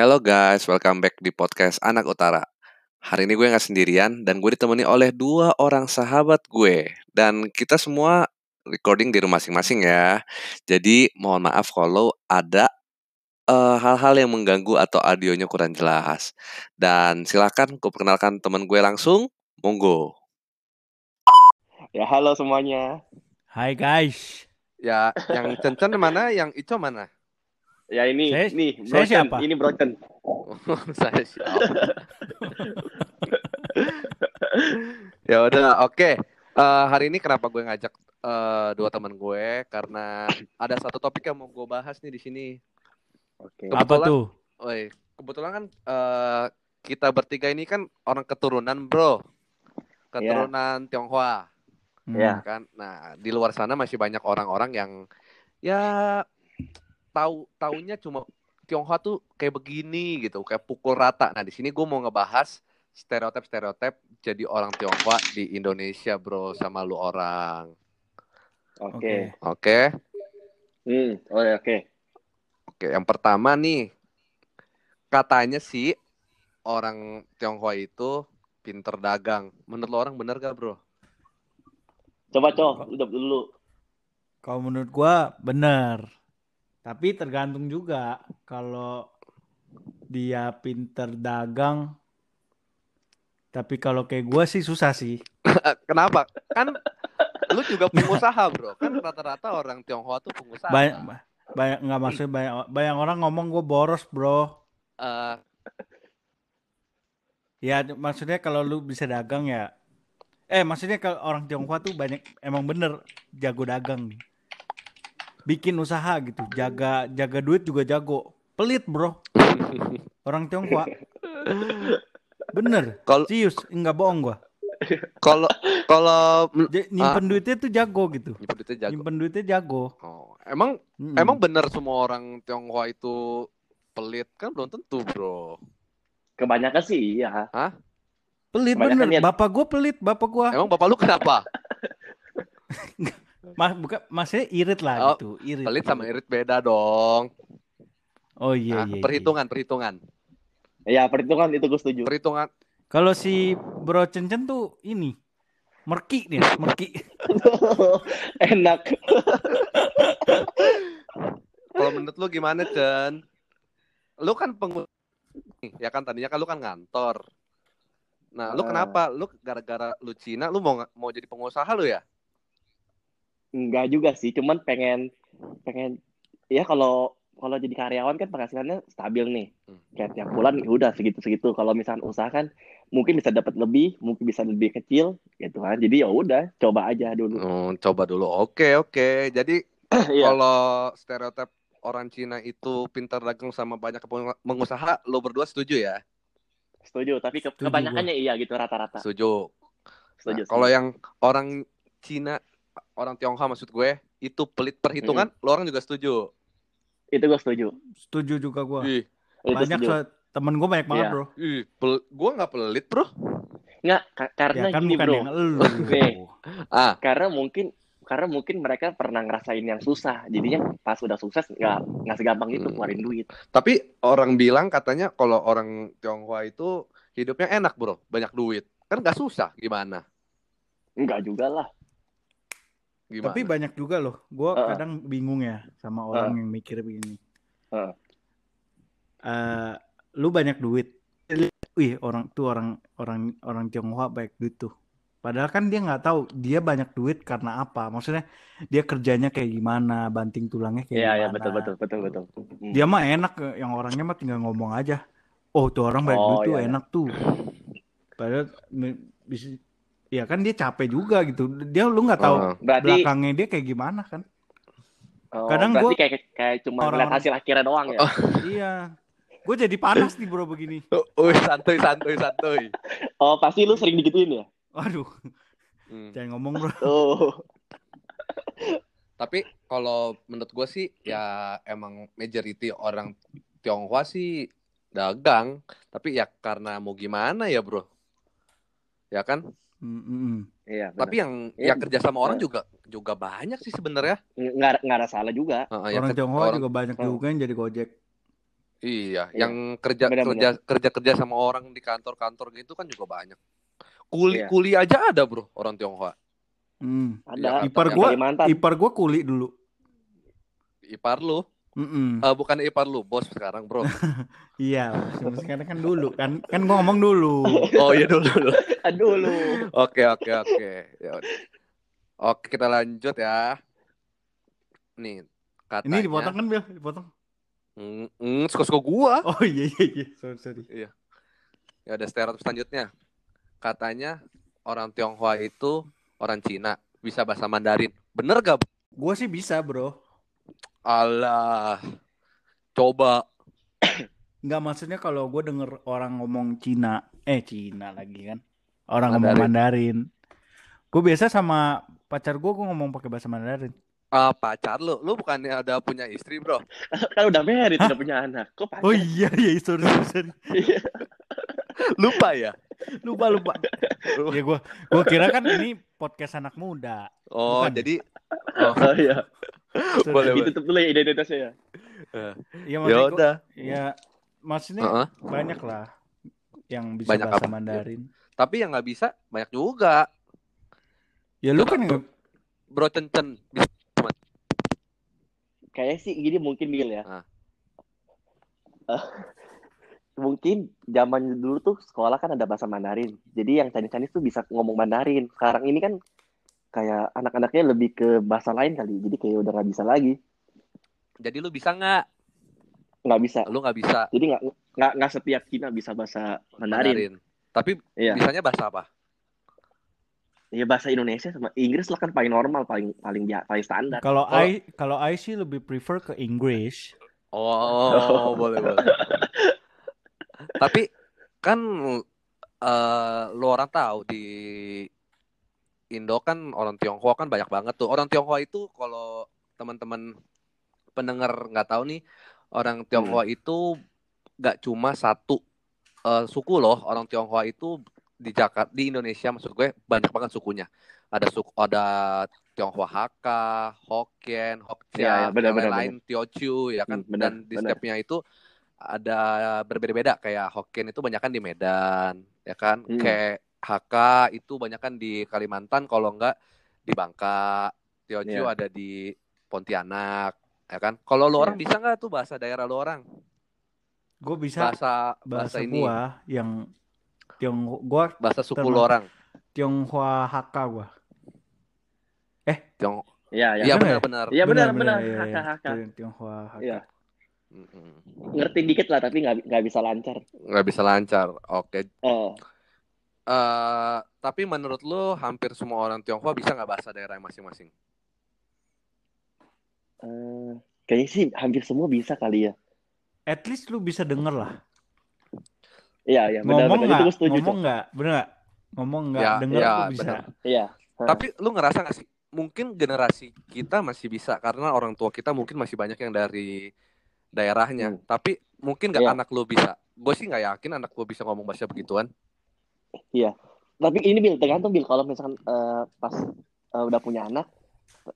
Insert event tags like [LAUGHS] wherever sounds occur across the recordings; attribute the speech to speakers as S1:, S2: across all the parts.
S1: Hello guys, welcome back di podcast Anak Utara. Hari ini gue nggak sendirian dan gue ditemani oleh dua orang sahabat gue. Dan kita semua recording di rumah masing-masing ya. Jadi mohon maaf kalau ada eh, hal-hal yang mengganggu atau audionya kurang jelas. Dan silakan gue perkenalkan teman gue langsung, monggo.
S2: Ya halo semuanya.
S3: Hai guys.
S1: Ya, yang Cencen mana, yang Ico mana?
S2: Ya ini
S3: Saya-
S2: nih
S3: saya
S2: Broken.
S3: siapa?
S2: Ini Broken. [LAUGHS]
S1: Saya siap. [LAUGHS] ya udah, oke. Eh, hari ini kenapa gue ngajak eh, dua teman gue karena ada satu topik yang mau gue bahas nih di sini.
S2: Oke.
S1: Kebetulan-
S3: Apa tuh?
S1: Woi, kebetulan kan eh, kita bertiga ini kan orang keturunan, Bro. Keturunan Tionghoa,
S3: Hmm.
S2: Ya.
S1: kan? Nah, di luar sana masih banyak orang-orang yang ya tahu taunya cuma Tionghoa tuh kayak begini gitu, kayak pukul rata. Nah, di sini gue mau ngebahas stereotip-stereotip jadi orang Tionghoa di Indonesia, Bro, sama lu orang.
S2: Oke.
S1: Oke?
S2: Hmm. Oh ya, oke.
S1: Oke, yang pertama nih, katanya sih orang Tionghoa itu pinter dagang. Menurut lo orang bener gak bro?
S2: Coba coba udah dulu.
S3: Kalau menurut gua bener. Tapi tergantung juga kalau dia pinter dagang. Tapi kalau kayak gua sih susah sih. [COUGHS]
S1: Kenapa? Kan lu juga pengusaha bro. Kan rata-rata orang Tionghoa tuh pengusaha.
S3: Banyak banyak nggak maksudnya banyak banyak orang ngomong gua boros, Bro.
S1: Eh,
S3: Ya maksudnya kalau lu bisa dagang ya Eh maksudnya kalau orang Tionghoa tuh banyak emang bener jago dagang. Bikin usaha gitu, jaga jaga duit juga jago. Pelit, Bro. [LAUGHS] Orang Tionghoa. Bener.
S1: Kalau-
S3: Serius, enggak bohong gua.
S1: Kalau kalau
S3: J- nyimpen duitnya tuh jago gitu.
S1: nyimpen duitnya jago.
S3: Nyimpen duitnya jago.
S1: Oh, emang
S3: Mm-mm.
S1: emang bener semua orang Tionghoa itu pelit kan belum tentu bro.
S2: Kebanyakan sih iya.
S3: pelit
S2: kebanyakan
S3: bener.
S2: niat.
S3: Bapak gua pelit, bapak gua.
S1: Emang bapak lu kenapa? [LAUGHS]
S3: Mas bukan maksudnya irit lah
S1: Oh,
S3: gitu, irit.
S1: Pelit sama irit beda dong.
S3: Oh iya
S1: Nah,
S3: iya. iya.
S1: perhitungan perhitungan
S2: Ya perhitungan itu gue setuju.
S1: perhitungan
S3: Kalau si Bro Cencen tuh ini merki nih, merki. [LAUGHS]
S2: Enak. [LAUGHS]
S1: Kalau menurut lu gimana, Chen? Lu kan pengusaha, ya kan tadinya kan lu kan ngantor. Nah, lu
S2: Ah.
S1: kenapa? Lu gara-gara lu Cina, lu mau mau jadi pengusaha lu ya?
S2: Enggak juga sih, cuman pengen pengen ya kalau kalau jadi karyawan kan penghasilannya stabil nih.
S1: Hmm.
S2: Kayak tiap bulan ya udah segitu-segitu. Kalau misalnya usaha kan mungkin bisa dapat lebih, mungkin bisa lebih kecil gitu kan. Jadi ya udah, coba aja dulu.
S1: Hmm, coba dulu. Oke, oke. Jadi [CLEARS THROAT]
S2: Iya.
S1: kalau stereotip orang Cina itu pintar dagang sama banyak pengu- pengusaha, lu berdua setuju ya?
S2: Setuju, tapi ke-
S3: Setuju
S2: kebanyakannya iya gitu rata-rata.
S1: Setuju.
S2: Setuju.
S1: Nah, kalau yang orang Cina, orang Tionghoa maksud gue, itu pelit perhitungan, lo orang juga setuju.
S2: itu gue setuju.
S3: Setuju juga gua.
S1: Ih,
S2: Itu
S3: Banyak
S2: setuju.
S3: temen gua banyak banget,
S2: Iya.
S3: Bro.
S1: ih, pel- gue nggak pelit bro.
S2: Nggak, ka- karena
S3: Ya kan
S2: gini
S3: bukan
S2: bro. [LAUGHS] Nih.
S1: Ah,
S2: Karena mungkin karena mungkin mereka pernah ngerasain yang susah. Jadinya pas udah sukses nggak nggak segampang itu
S1: Hmm.
S2: keluarin duit.
S1: tapi orang bilang katanya kalau orang Tionghoa itu hidupnya enak bro, banyak duit. Kan nggak susah, gimana?
S2: Enggak juga lah.
S1: Gimana?
S3: Tapi banyak juga loh. Gua
S2: Heeh.
S3: kadang bingung ya sama orang yang mikir begini.
S2: Heeh.
S3: Eh, lu banyak duit. Wih, orang tuh orang orang orang Tionghoa banyak duit tuh. Padahal kan dia nggak tahu dia banyak duit karena apa. Maksudnya dia kerjanya kayak gimana, banting tulangnya kayak
S2: Iya,
S3: gimana.
S2: iya betul betul betul betul. Hmm.
S3: Dia mah enak, yang orangnya mah tinggal ngomong aja. Oh, tuh orang banyak
S2: Oh,
S3: duit tuh
S2: iya, iya.
S3: enak tuh. Padahal ya kan dia capek juga gitu. Dia lu nggak tahu
S1: Oh.
S2: Berarti
S3: belakangnya dia kayak gimana kan.
S2: oh,
S3: kadang gua-
S2: kayak kayak cuma ngeliat hasil akhirnya doang ya.
S1: Oh. [LAUGHS]
S3: iya. Gue jadi panas nih bro begini.
S1: Wih, [LAUGHS] santuy, santuy, santuy.
S2: Oh, pasti lu sering digituin ya?
S3: Waduh,
S1: Hmm.
S3: jangan ngomong bro.
S2: Oh.
S1: Tapi kalau menurut gue sih ya emang majority orang Tionghoa sih dagang. Tapi ya karena mau gimana ya bro? Ya kan?
S3: Mm, mm, mm.
S2: Iya.
S1: Tapi yang
S2: Iya.
S1: yang kerja sama orang juga juga banyak sih sebenarnya.
S2: nggak nggak ada salah juga.
S1: Yang
S3: Orang Tionghoa
S1: orang-
S3: juga banyak
S2: Oh.
S3: juga yang jadi gojek.
S1: Iya,
S2: Iya.
S1: yang kerja
S2: Benar,
S1: kerja kerja kerja sama orang di kantor-kantor gitu kan juga banyak. Kuli
S2: Iya.
S1: kuli aja ada bro orang Tionghoa.
S3: Hmm.
S2: Ada.
S3: Ipar
S1: Yang
S3: gua, ipar gua kuli dulu.
S1: Ipar lu,
S3: Mm-mm.
S1: Eh, bukan ipar lu, bos sekarang bro. [LAUGHS]
S3: Iya, sekarang kan dulu kan kan gua ngomong dulu. [LAUGHS]
S1: Oh iya dulu dulu. [LAUGHS]
S2: Aduh lu.
S1: Oke oke oke. Ya udah. Oke kita lanjut ya. Nih katanya.
S3: Ini dipotong kan Bil? Dipotong.
S1: Mm, mm, suka-suka gua.
S3: Oh iya iya iya. Sorry sorry.
S1: Ya ada stereotip selanjutnya. Katanya orang Tionghoa itu orang Cina bisa bahasa Mandarin. Bener gak?
S3: Gua sih bisa, Bro.
S1: Allah. Coba.
S3: Nggak maksudnya kalau gue denger orang ngomong Cina, eh Cina lagi kan, orang ngomong Mandarin. Gue biasa sama pacar gue, gue ngomong pakai bahasa Mandarin.
S1: Ah, pacar lu, lu bukannya ada punya istri, bro? [LAUGHS]
S2: Kan udah married, udah punya anak. Kok pacar?
S3: Oh iya iya sorry sorry, sorry.
S2: Iya.
S1: Lupa ya?
S3: lupa lupa. ya gue gue kira kan ini podcast anak muda.
S1: Oh,
S3: Bukan.
S1: jadi oh,
S2: Oh iya.
S1: Boleh.
S2: Ditutup dulu ya identitasnya ya.
S3: Iya
S1: ya
S3: maksudnya gua-
S1: udah.
S3: ya maksudnya
S1: Heeh.
S3: banyak lah yang bisa
S1: Banyak
S3: bahasa
S1: apa?
S3: Mandarin.
S1: Tapi yang nggak bisa banyak juga.
S3: Ya lu kan nggak-
S1: Bro Cencen
S2: Kayaknya sih gini mungkin Bil ya. Eh, [LAUGHS] mungkin zaman dulu tuh sekolah kan ada bahasa Mandarin. Jadi yang Chinese-Chinese tuh bisa ngomong Mandarin. Sekarang ini kan kayak anak-anaknya lebih ke bahasa lain kali. Jadi kayak udah nggak bisa lagi.
S1: Jadi lu bisa nggak?
S2: Nggak bisa.
S1: Lu nggak bisa
S2: Jadi nggak nggak nggak setiap Cina bisa bahasa Mandarin.
S1: Mandarin. Tapi
S2: Iya.
S1: bisanya bahasa apa?
S2: Ya bahasa Indonesia sama Inggris lah kan paling normal, paling paling paling standar.
S3: kalau
S1: Kalau-
S3: I kalau I sih lebih prefer ke English.
S1: Oh, [LAUGHS] boleh boleh. Tapi kan eh lu orang tahu di Indo kan orang Tionghoa kan banyak banget tuh. Orang Tionghoa itu kalau teman-teman pendengar nggak tahu nih, orang Tionghoa itu nggak cuma satu eh, suku loh. Orang Tionghoa itu di Jakarta, di Indonesia maksud gue banyak banget sukunya. Ada suku, ada Tionghoa Hakka, Hokkien, Hokja,
S2: Ya, ya, benar,
S1: yang
S2: benar,
S1: lain Teochew ya kan.
S2: Hmm, benar,
S1: Dan di setiapnya itu ada berbeda-beda kayak Hokkien itu banyak kan di Medan, ya kan?
S2: Hmm.
S1: Kayak Hakka itu banyak kan di Kalimantan, kalau enggak di Bangka, Teochew
S2: Iya.
S1: ada di Pontianak, ya kan? Kalau lu
S2: Iya.
S1: orang bisa nggak tuh bahasa daerah lu orang?
S3: Gue bisa
S1: Bahasa
S3: bahasa,
S1: bahasa ini,
S3: gua yang Tiong gua
S1: bahasa suku lu orang.
S3: Tionghoa Hakka gua.
S1: Tiong
S2: Iya, ya.
S1: Iya
S3: Benar ya?
S1: benar-benar.
S2: Iya benar benar.
S3: iya.
S2: Haka haka.
S3: Ti- Tionghoa Hakka.
S2: Iya.
S1: Mm-mm.
S2: Ngerti dikit lah tapi nggak nggak bisa lancar.
S1: Nggak bisa lancar. Oke.
S2: Eh,
S1: Eh, tapi menurut lu hampir semua orang Tionghoa bisa nggak bahasa daerah masing-masing?
S2: eh, kayaknya sih hampir semua bisa kali ya.
S3: At least lu bisa denger lah.
S2: Iya, iya benar
S3: ngomong nggak? Ngomong nggak? Bener nggak? Ngomong nggak?
S1: Ya,
S3: denger
S1: ya,
S3: lu bisa.
S1: bener.
S2: Iya.
S1: Tapi lu ngerasa nggak sih? Mungkin generasi kita masih bisa karena orang tua kita mungkin masih banyak yang dari daerahnya.
S2: Hmm.
S1: Tapi mungkin nggak
S2: Iya.
S1: anak lu bisa. Gue sih nggak yakin anak gue bisa ngomong bahasa begituan.
S2: Tapi ini bil tergantung bil kalau misalkan eh, pas eh, udah punya anak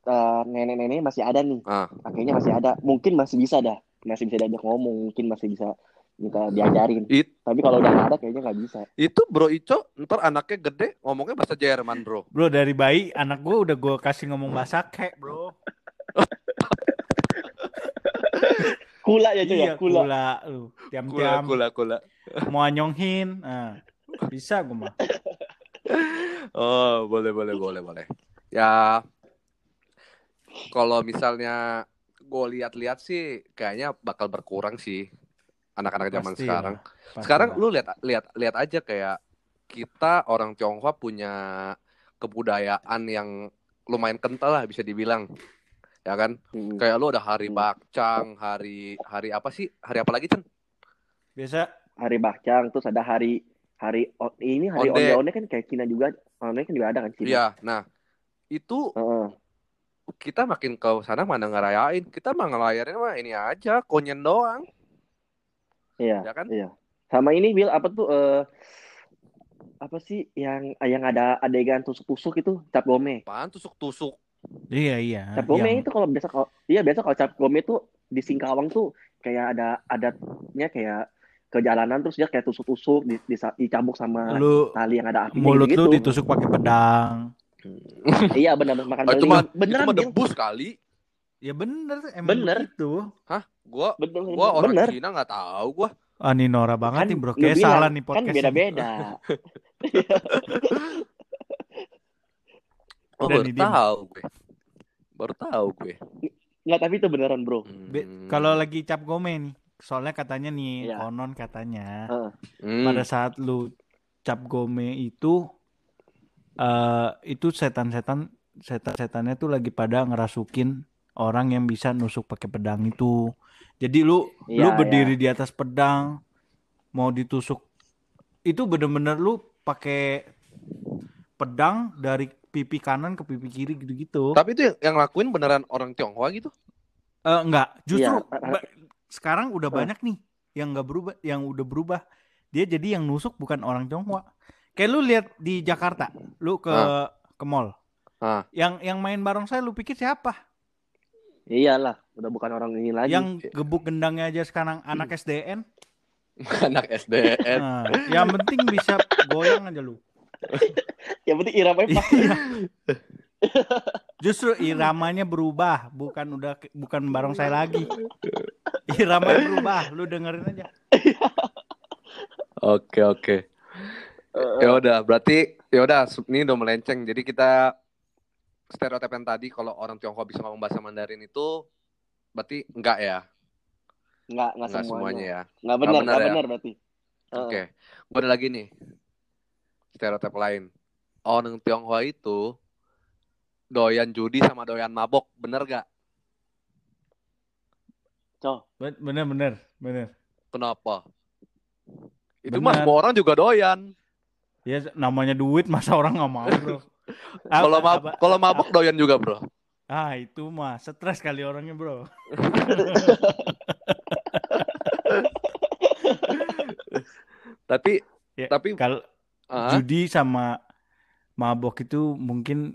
S2: eh, nenek-nenek masih ada nih,
S1: Ah.
S2: kakeknya masih ada, mungkin masih bisa dah, masih bisa diajak ngomong, mungkin masih bisa minta diajarin.
S1: It-
S2: Tapi kalau udah nggak ada kayaknya nggak bisa.
S1: Itu Bro Ico ntar anaknya gede ngomongnya bahasa Jerman bro.
S3: Bro dari bayi anak gue udah gue kasih ngomong bahasa kek bro.
S2: Kula ya cuy ya,
S3: iya
S2: kula.
S3: kula lu.
S1: Kula
S3: Tiam-tiam
S1: kula kula.
S3: mau nyonghin. Nah, bisa gue mah. [LAUGHS]
S1: Oh, boleh, boleh, boleh, boleh. Ya, kalau misalnya gue lihat-lihat sih, kayaknya bakal berkurang sih anak-anak zaman
S3: Pasti
S1: sekarang.
S3: lah, pasti
S1: Sekarang
S3: lah.
S1: lu lihat, lihat, lihat aja kayak kita orang Tionghoa punya kebudayaan yang lumayan kental lah bisa dibilang, ya kan?
S2: Hmm.
S1: Kayak lu ada hari
S2: Hmm.
S1: bakcang, hari hari apa sih? Hari apa lagi Cen?
S3: biasa
S2: Hari bakcang, terus ada hari hari o- ini hari
S1: Onde.
S2: onde-onde kan kayak Cina juga, onde kan juga ada kan Cina.
S1: Iya. Nah, itu
S2: Heeh.
S1: kita makin ke sana mana ngerayain, kita mah ngelayarin mah ini aja, konyen doang,
S2: Iya.
S1: ya kan?
S2: Iya. Sama ini Bil apa tuh eh apa sih yang yang ada adegan tusuk-tusuk itu cap gome.
S1: Apaan tusuk-tusuk?
S3: iya iya.
S2: Cap gome
S3: yang-
S2: itu kalau biasa kalau iya biasa kalau cap gome itu di Singkawang tuh kayak ada adatnya kayak ke jalanan terus dia kayak tusuk-tusuk di, di, dicambuk sama
S3: Lu
S2: tali yang ada apinya
S3: mulut
S2: gitu.
S3: lu ditusuk pakai pedang.
S2: Iya benar makan beli.
S1: itu mah itu
S2: beneran
S1: mah
S2: Bing.
S1: debus kali.
S3: Ya bener, emang
S2: Bener.
S3: gitu.
S1: Gua
S2: Bener,
S1: gua orang
S2: bener.
S1: Cina nggak tahu gua.
S3: Ah, ini Nora banget
S2: Kan
S3: nih bro. Kayak
S2: bilang,
S3: salah nih
S2: kan
S3: podcast. ini.
S2: beda-beda. [LAUGHS]
S1: Oh, baru tahu gue. Baru tahu gue.
S2: Nggak tapi itu beneran bro.
S3: Be-
S1: Hmm.
S3: Kalau lagi cap gome nih, soalnya katanya nih,
S2: Iya.
S3: konon katanya,
S1: Hmm.
S3: pada saat lu cap gome itu, eh itu setan-setan, setan-setannya tuh lagi pada ngerasukin orang yang bisa nusuk pakai pedang itu. Jadi lu, lu
S2: Iya,
S3: berdiri di atas pedang, mau ditusuk, itu bener-bener lu pakai pedang dari pipi kanan ke pipi kiri gitu-gitu.
S1: Tapi itu yang, yang lakuin beneran orang Tionghoa gitu?
S3: Eh, enggak, justru
S2: Iya.
S3: Sekarang udah
S2: Eh.
S3: banyak nih yang nggak berubah, yang udah berubah. Dia jadi yang nusuk bukan orang Tionghoa. Kayak lu lihat di Jakarta, lu ke
S1: Ah.
S3: ke mall.
S1: Ah.
S3: Yang yang main bareng saya lu pikir siapa?
S2: Iyalah, udah bukan orang ini lagi.
S3: Yang gebuk gendangnya aja sekarang anak SDN. [LAUGHS]
S1: Anak SDN.
S3: Nah, yang penting bisa goyang aja lu. [LAUGHS]
S2: Yang penting iramanya pas.
S3: Iya. Justru iramanya berubah, bukan udah bukan bareng saya lagi. Iramanya berubah, lu dengerin aja.
S1: Oke oke.
S2: Eh,
S1: Ya udah, berarti ya udah ini udah melenceng. Jadi kita stereotip yang tadi kalau orang Tionghoa bisa ngomong bahasa Mandarin itu berarti enggak ya?
S2: Nggak, nggak
S1: Enggak
S2: semuanya.
S1: semuanya ya.
S2: Nggak benar,
S1: benar
S2: nggak
S1: ya?
S2: benar berarti. Eh,
S1: Oke. Gua ada lagi nih. Stereotip lain. Orang Tionghoa itu doyan judi sama doyan mabok, bener gak?
S3: Ben- Bener bener bener.
S1: Kenapa? Itu mah
S3: Bener.
S1: semua orang juga doyan.
S3: Ya namanya duit masa orang nggak mau bro. [LAUGHS]
S1: Kalau mab kalau mabok doyan juga, Bro.
S3: ah itu mah stres kali orangnya bro. [LAUGHS]
S1: Tapi
S3: Ya,
S1: tapi
S3: Kalau
S1: ah,
S3: judi sama mabok itu mungkin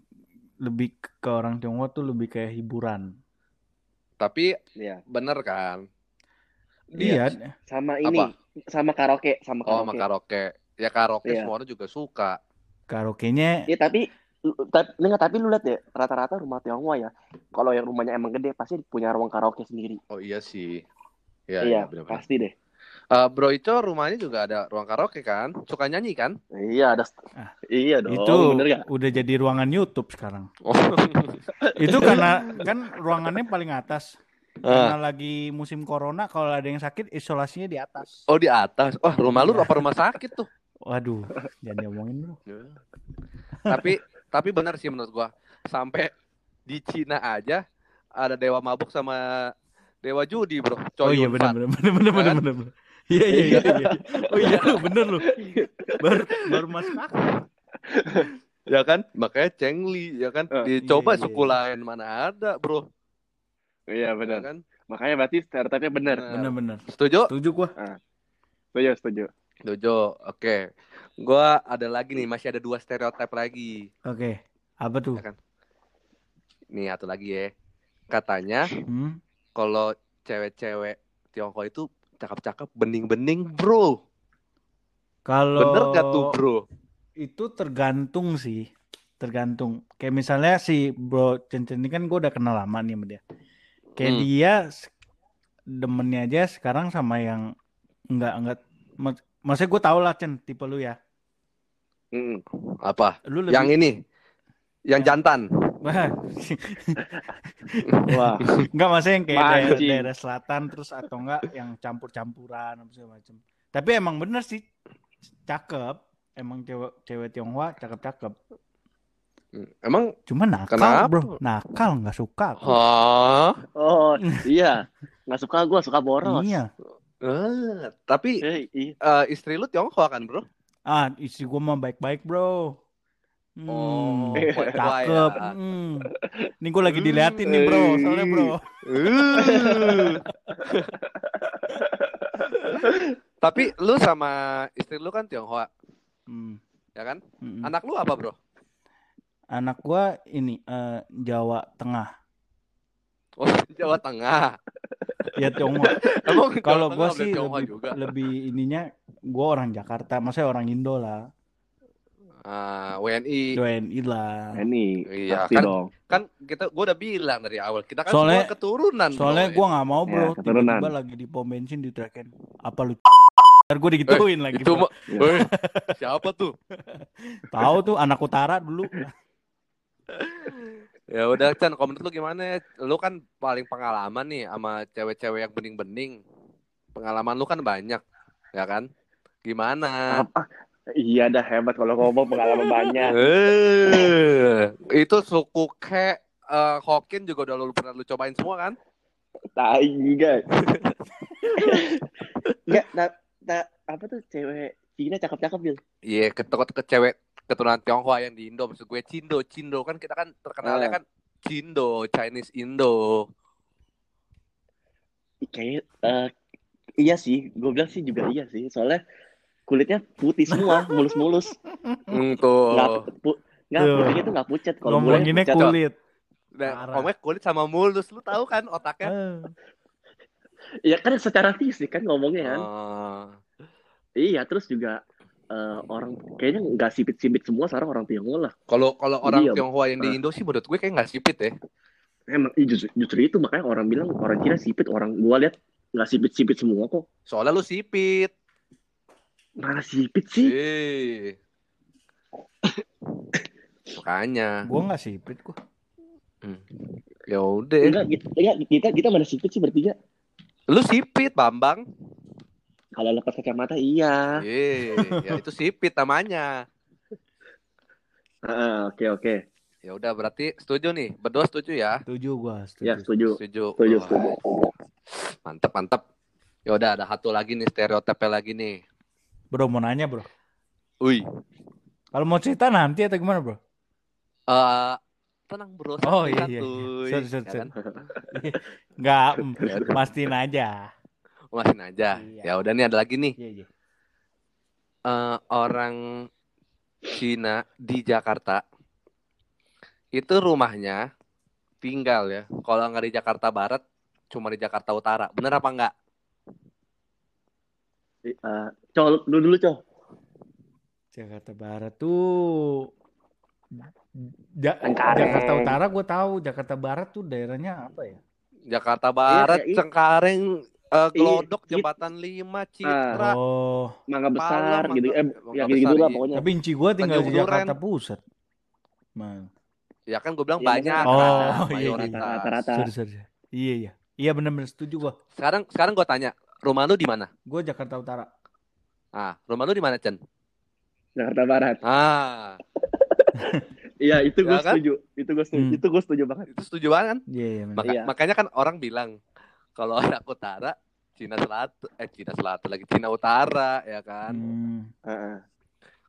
S3: lebih ke orang Tionghoa tuh lebih kayak hiburan.
S1: Tapi
S2: iya.
S1: bener kan?
S3: Iya.
S2: Sama ini, sama karaoke, sama
S1: Oh, sama
S2: karaoke.
S1: karaoke. Ya karaoke
S2: Iya.
S1: semua orang juga suka.
S3: Karaoke-nya
S2: Iya, tapi tapi enggak tapi lu lihat ya, rata-rata rumah Tionghoa ya. Kalau yang rumahnya emang gede pasti punya ruang karaoke sendiri.
S1: Oh iya sih. Iya, iya,
S2: iya,
S1: benar-benar.
S2: pasti deh.
S1: Eh, Bro Ico rumahnya juga ada ruang karaoke kan? Suka nyanyi kan?
S2: Iya, ada
S3: Ah,
S2: Iya dong,
S3: itu
S2: bener gak?
S3: udah jadi ruangan YouTube sekarang.
S1: Oh. [LAUGHS]
S3: itu karena kan ruangannya paling atas.
S1: Ah.
S3: Karena lagi musim corona kalau ada yang sakit isolasinya di atas.
S1: Oh di atas. Wah rumah lu
S3: Iya.
S1: apa rumah sakit tuh?
S3: Waduh, jangan diomongin bro. [LAUGHS]
S1: tapi tapi benar sih menurut gua. Sampai di Cina aja ada dewa mabuk sama dewa judi bro.
S3: Oh
S1: Choi
S3: iya benar benar benar benar benar
S1: Kan?
S3: benar. Benar. Iya iya iya. iya. [LAUGHS] Oh iya lu bener lu. Baru baru masuk akal. [LAUGHS]
S1: Ya kan? Makanya Chengli ya kan.
S2: Eh,
S1: Dicoba
S3: iya, iya,
S1: suku
S3: iya.
S1: lain mana ada bro.
S2: Iya
S1: Ya
S2: benar.
S1: kan?
S2: Makanya berarti stereotipnya benar.
S1: Benar.
S3: Bener bener.
S1: Setuju?
S3: Setuju gua.
S2: Setuju, setuju.
S1: Setuju. Oke. Gua ada lagi nih, masih ada dua stereotip lagi.
S3: Oke. Apa tuh?
S1: Ya kan? Nih satu lagi ya. Katanya
S3: Hmm?
S1: kalau cewek-cewek Tiongkok itu cakep-cakep bening-bening, bro.
S3: Kalau
S1: Bener gak tuh, bro?
S3: itu tergantung sih. Tergantung. Kayak misalnya si Bro Cen-Cen ini kan gue udah kenal lama nih sama dia. Kayak
S1: Hmm.
S3: dia demennya aja sekarang sama yang enggak mak- maksudnya gue tau lah Cen tipe lu ya.
S2: Mm-mm.
S1: Apa?
S3: Lu lebih
S1: Yang ini. Yang jantan.
S2: Wah,
S3: Enggak maksudnya yang kayak daerah, daerah selatan terus atau enggak yang campur-campuran apa segala macam. Tapi emang bener sih cakep. Emang cewek cewek Tionghoa cakep-cakep.
S1: Emang
S3: Cuma nakal,
S1: Kenapa?
S3: Bro. Nakal nggak suka. aku.
S2: Oh iya, nggak suka gue suka boros.
S3: Iya.
S1: Eh, tapi
S2: Eh, iya.
S1: eh, istri lu Tionghoa kan, bro?
S3: Ah, istri gua mah baik-baik, Bro. Hmm,
S1: Oh,
S2: kuai-kuai
S3: cakep.
S1: ya.
S3: Hmm. Ini gua lagi diliatin nih, Bro. Soalnya, Bro. [LAUGHS]
S1: Tapi lu sama istri lu kan Tionghoa,
S3: Hmm.
S1: ya kan?
S3: hmm.
S1: Anak lu apa, bro?
S3: Anak gua ini eh, Jawa Tengah.
S1: Oh, [LAUGHS] Jawa Tengah.
S3: Ya Tionghoa. Kalau gua sih lebih,
S1: juga.
S3: lebih ininya gua orang Jakarta, maksudnya orang Indo lah.
S1: Ah, WNI.
S3: WNI lah.
S2: Ini
S1: Iya,
S2: pasti
S1: kan-
S2: dong.
S1: Kan kita gua udah bilang dari awal kita kan
S3: Soalnya-
S1: semua keturunan.
S3: Soalnya
S1: bro.
S3: gua nggak mau
S2: Ya,
S3: bro,
S2: keturunan.
S3: tiba-tiba lagi di pom bensin diterakin. Apa lu? [LAUGHS] Ntar gue digituin lagi.
S1: itu mah Eh, siapa tuh? [LAUGHS]
S3: Tahu tuh anak utara dulu. [LAUGHS]
S1: Ya udah Chan, menurut lu gimana? Lu kan paling pengalaman nih sama cewek-cewek yang bening-bening. Pengalaman lu kan banyak, ya kan? Gimana?
S2: Apa? Iya dah hebat kalau ngomong pengalaman banyak.
S1: Eh, itu suku ke eh, Hokkien juga udah lu pernah lu cobain semua kan?
S2: Tai enggak. Enggak, nah, nah, apa tuh cewek Cina cakep-cakep Bil.
S1: Iya, ke, ke, ke cewek keturunan Tionghoa yang di Indo maksud gue Cindo, Cindo kan kita kan terkenalnya
S2: Ah.
S1: kan Cindo, Chinese Indo.
S2: Kayak eh, iya sih, gue bilang sih juga iya sih. Soalnya kulitnya putih semua, [LAUGHS] mulus-mulus.
S1: Hmm, tuh.
S2: Nggak pu- nggak putihnya tuh nggak pucat. Kalau gue
S3: Ngomonginnya
S2: pucat,
S3: kulit.
S1: Nah, ngomongnya kulit sama mulus, lu tahu kan otaknya?
S3: Eh,
S2: ya kan secara fisik kan ngomongnya kan.
S1: Oh.
S2: Iya, terus juga eh, orang kayaknya nggak sipit-sipit semua sekarang orang Tionghoa lah.
S1: Kalau kalau orang
S2: Iya.
S1: Tionghoa yang di
S2: Ah.
S1: Indo sih menurut gue kayak nggak sipit ya.
S2: Emang iya, justru, justru itu makanya orang bilang orang Cina sipit, orang gua lihat nggak sipit-sipit semua kok.
S1: Soalnya lu sipit.
S2: Mana sipit sih?
S1: Eh. Makanya.
S3: gua nggak sipit gua.
S1: Ya udah.
S2: Enggak, kita, enggak, kita kita mana sipit sih bertiga?
S1: Lu sipit, Bambang.
S2: Kalau lepas kacamata iya.
S1: Ye, ya itu sipit namanya.
S2: Ah, Oke oke.
S1: Ya udah berarti setuju nih. Berdua setuju ya?
S3: Setuju gua,
S2: Ya
S3: setuju.
S2: setuju.
S1: Setuju.
S2: Setuju
S1: Wah,
S2: setuju.
S1: Mantep, mantep. Ya udah ada satu lagi nih stereotipnya lagi nih.
S3: Bro mau nanya bro.
S1: Wih.
S3: Kalau mau cerita nanti atau gimana bro?
S1: Eh, tenang bro.
S3: Oh iya iya. [LAUGHS] Nggak, [LAUGHS] mm,
S1: Ya udah.
S3: pastiin aja.
S1: Masin aja.
S3: Iya.
S1: Ya udah nih ada lagi nih.
S3: Iya iya.
S1: Eh, orang Cina di Jakarta itu rumahnya tinggal ya. Kalau nggak di Jakarta Barat, cuma di Jakarta Utara. Bener apa enggak?
S2: Eh, Col, lu dulu col.
S3: Jakarta Barat tuh Ja-
S2: Cengkareng.
S3: Jakarta Utara gue tahu, Jakarta Barat tuh daerahnya apa ya?
S1: Jakarta Barat,
S2: iya.
S1: Cengkareng, eh, Glodok,
S2: Iya.
S1: Jembatan 5, Citra.
S3: Oh,
S2: Mangga besar
S1: Palem,
S2: gitu. Eh,
S1: Mangga-
S2: ya gitu,
S1: besar,
S2: lah
S1: iya.
S2: pokoknya.
S3: tapi inci gue tinggal di
S1: Tanjung.
S3: Jakarta Pusat. Man.
S1: Ya kan gue bilang
S2: Iya,
S1: banyak.
S3: Oh,
S1: kan,
S3: iya, iya.
S1: mayoritas.
S2: Rata-rata.
S3: Sorry, sorry. sorry. Iya iya. Iya benar-benar setuju gue.
S1: Sekarang sekarang gue tanya, rumah lu di mana?
S3: Gue Jakarta Utara.
S1: Ah, rumah lu di mana, Chen?
S2: Jakarta Barat.
S1: Ah, [LAUGHS]
S2: Iya, itu gue
S1: Ya kan?
S2: setuju. Itu gue setuju.
S3: Hmm.
S2: Itu gue setuju banget.
S1: itu setuju banget kan?
S3: Iya iya.
S1: Maka-
S2: Iya.
S1: Makanya kan orang bilang kalau [LAUGHS] anak utara Cina Selatan, eh Cina Selatan lagi Cina Utara ya kan.
S3: Hmm.
S2: Heeh.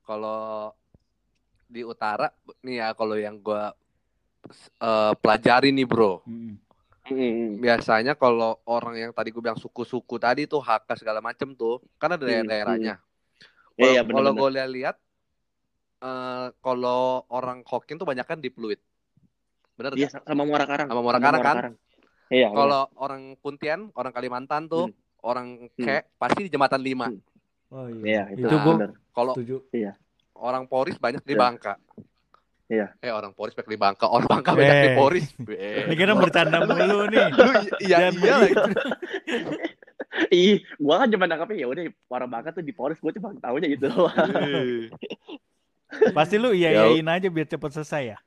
S1: Kalau di utara nih ya kalau yang gua eh, pelajari nih bro,
S3: Hmm.
S2: Mm.
S1: biasanya kalau orang yang tadi gue bilang suku-suku tadi tuh Hakka segala macem tuh, kan ada
S2: Hmm,
S1: daerah-daerahnya.
S2: Iya, iya,
S1: Kalau kalau gue lihat, eh, kalau orang Hokkien tuh banyak kan di Pluit, bener
S2: Iya,
S1: nggak?
S2: sama Muara Karang.
S1: Sama Muara Karang kan?
S2: Iya.
S1: Kalau orang Puntian, orang Kalimantan tuh, orang Ke pasti di Jembatan 5.
S2: Hmm.
S3: Oh
S2: Iya,
S3: iya.
S2: itu,
S3: Itu gue
S2: benar.
S1: Kalau
S3: setuju.
S1: orang Poris banyak di
S2: Iya.
S1: Bangka.
S2: Iya.
S1: Eh orang Poris banyak di Bangka, orang Bangka banyak di
S3: Eh.
S1: Poris.
S3: Ini kita bercanda mulu nih.
S1: Lu iya
S3: Jangan
S1: iya lah
S3: begitu.
S1: itu.
S2: Ih, gua kan cuma nangkepnya ya udah orang banget tuh di Polres gua cuma tahunya gitu doang.
S1: Eh, [LAUGHS]
S3: Pasti lu iya iyain aja biar cepet selesai ya.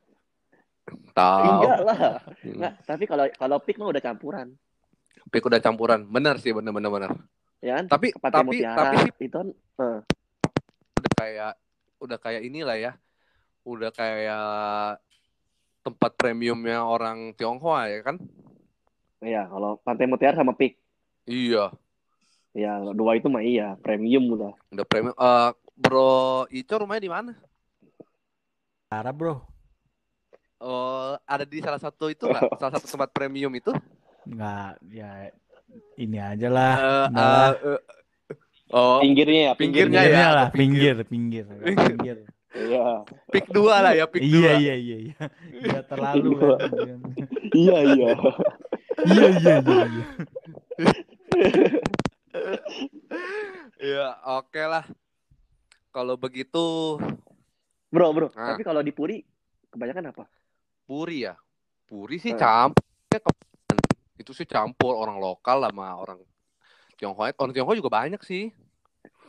S1: Tahu.
S2: Enggak lah.
S1: Hmm.
S2: Enggak, tapi kalau kalau pik mah udah campuran.
S1: Pik udah campuran. Bener sih, bener bener bener.
S2: Ya kan?
S1: Tapi
S2: Pakai
S1: tapi
S2: mutiara,
S1: tapi sih
S2: itu kan
S1: udah kayak udah kayak inilah ya. Udah kayak tempat premiumnya orang Tionghoa ya kan?
S2: ya kalau Pantai Mutiara sama pik.
S1: Iya,
S2: Ya, dua itu mah iya, premium udah.
S1: udah premium. Eh, Bro Ico rumahnya di mana?
S3: Parah bro.
S1: Oh, ada di salah satu itu nggak? [LAUGHS] Salah satu tempat premium itu?
S3: Nggak ya ini aja lah.
S1: Eh,
S3: lah.
S1: eh, eh, oh,
S2: Pinggirnya ya,
S1: Pinggirnya
S3: Pinggirnya
S1: ya,
S3: lah,
S1: pinggir.
S3: pinggir, pinggir, pinggir.
S2: Iya.
S1: Pick dua lah ya, pick dua.
S3: Iya, iya, iya, iya.
S2: Ya
S3: terlalu
S2: iya, iya.
S3: iya, iya, iya, iya.
S1: Oke lah. Kalau begitu
S2: Bro, bro.
S1: Nah.
S2: Tapi kalau di Puri kebanyakan apa?
S1: Puri ya. Puri sih
S2: eh.
S1: campur itu sih campur orang lokal sama orang Tionghoa. Orang Tionghoa juga banyak sih.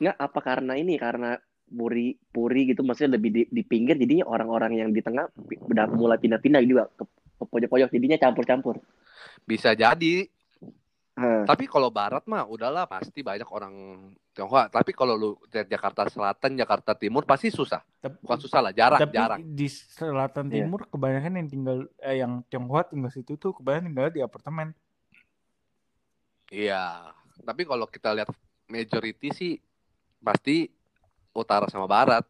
S2: Enggak, apa karena ini karena Puri Puri gitu maksudnya lebih di, di pinggir jadinya orang-orang yang di tengah udah mulai pindah-pindah juga ke, ke pojok-pojok jadinya campur-campur.
S1: Bisa jadi.
S2: Hah.
S1: Tapi kalau barat mah udahlah pasti banyak orang Tionghoa. Tapi kalau lu lihat Jakarta Selatan, Jakarta Timur pasti susah.
S3: Tapi,
S1: Bukan susah lah, jarang,
S3: tapi
S1: jarang.
S3: di selatan
S2: Iya.
S3: timur kebanyakan yang tinggal eh, yang Tionghoa tinggal situ tuh kebanyakan tinggal di apartemen.
S1: Iya. Tapi kalau kita lihat majority sih pasti utara sama barat.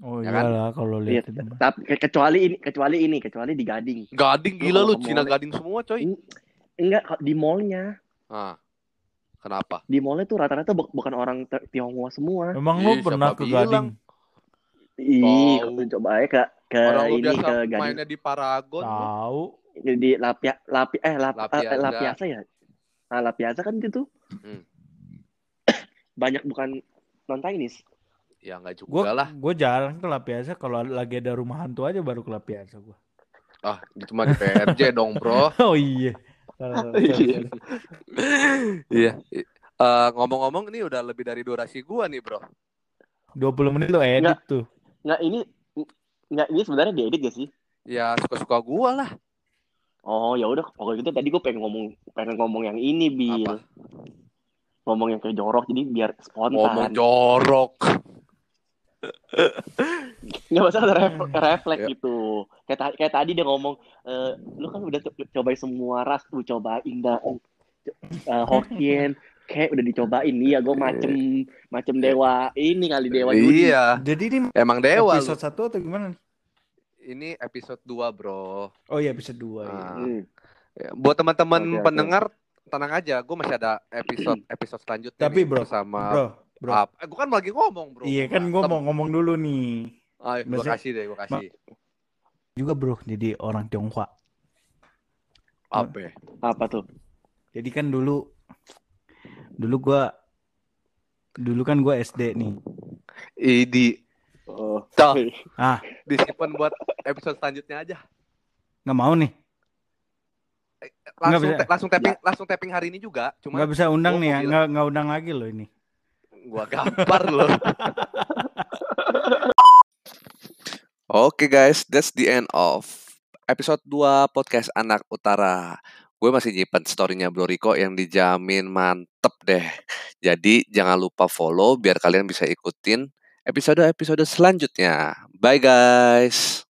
S3: Oh
S1: Ya kan?
S3: iyalah kalau
S2: Iya,
S3: lihat mah.
S2: tapi ke- kecuali ini kecuali ini kecuali di Gading.
S1: Gading
S2: Lu
S1: gila lu,
S2: ke
S1: Cina Gading semua coy.
S2: Enggak di mallnya.
S1: Ah. Kenapa?
S2: Di mallnya tuh rata-rata bu- bukan orang Ti- Tionghoa semua.
S3: Memang lu
S1: Ih,
S3: pernah
S1: siapa
S3: ke
S1: bilang?
S3: Gading?
S2: Ih, kalau coba aja ke ke
S1: Orang lu
S2: ini
S1: biasa
S2: ke Gading.
S1: mainnya di Paragon. lu.
S3: Tahu.
S2: Di Lapia Lapi eh Lap,
S1: La Piazza.
S2: eh, La Piazza ya. Nah, La Piazza kan itu
S1: Hmm.
S2: banyak bukan non Chinese.
S1: Ya enggak
S3: Gue
S1: juga lah.
S3: gue jarang ke La Piazza kalau lagi ada rumah hantu aja baru ke La Piazza gue.
S1: Ah, gitu mah di PRJ dong, Bro. [LAUGHS]
S3: Oh iya.
S2: Iya.
S1: Iya. Eh, ngomong-ngomong ini udah lebih dari durasi gua nih, Bro.
S3: 20 menit lo edit
S2: Nggak.
S3: tuh.
S2: Nggak ini nggak ini sebenarnya diedit gak sih?
S1: Ya suka-suka gua lah.
S2: Oh ya udah pokoknya gitu tadi gue pengen ngomong pengen ngomong yang ini bil
S1: Apa?
S2: ngomong yang kayak jorok jadi biar spontan
S1: Ngomong jorok.
S2: Nggak masalah ada ref- refleks
S1: Ya.
S2: gitu kayak, ta- kayak tadi dia ngomong e, lu kan udah co- cobain semua ras lu cobain dah eh, Hokkien kayak udah dicobain iya gue macem macem dewa ini kali dewa judi
S1: Iya,
S3: Jadi ini
S1: emang dewa lu.
S3: episode satu atau gimana?
S1: Ini episode 2, Bro.
S3: Oh iya episode 2 ya.
S1: Ah.
S2: Hmm.
S1: Ya, buat teman-teman
S2: oke.
S1: pendengar tenang aja, gue masih ada episode episode selanjutnya
S3: Tapi,
S1: nih
S3: bro,
S1: bersama
S3: Bro, bro.
S1: Ap- eh, gue kan lagi ngomong, Bro.
S3: Iya kan gue mau ngomong dulu nih.
S1: Ah, gue
S3: Maksudnya-
S1: kasih deh, gue kasih.
S3: Juga bro, jadi orang Tionghoa.
S1: Apa? ya?
S2: apa tuh
S3: Jadi kan dulu dulu gua dulu kan gua SD nih.
S1: Idi.
S2: oh
S1: Toh,
S3: Ah,
S1: disimpan buat episode selanjutnya aja.
S3: nggak mau nih.
S1: Langsung
S3: bisa.
S1: langsung tapping langsung tapping hari ini juga, cuma
S3: Nggak bisa undang nih ya. Nggak nggak undang lagi loh ini.
S1: Gua gampar loh. [LAUGHS]
S4: Oke guys, that's the end of episode 2 podcast Anak Utara. Gue masih nyimpen story-nya Bro Riko yang dijamin mantep deh. Jadi jangan lupa follow biar kalian bisa ikutin episode-episode selanjutnya. Bye guys.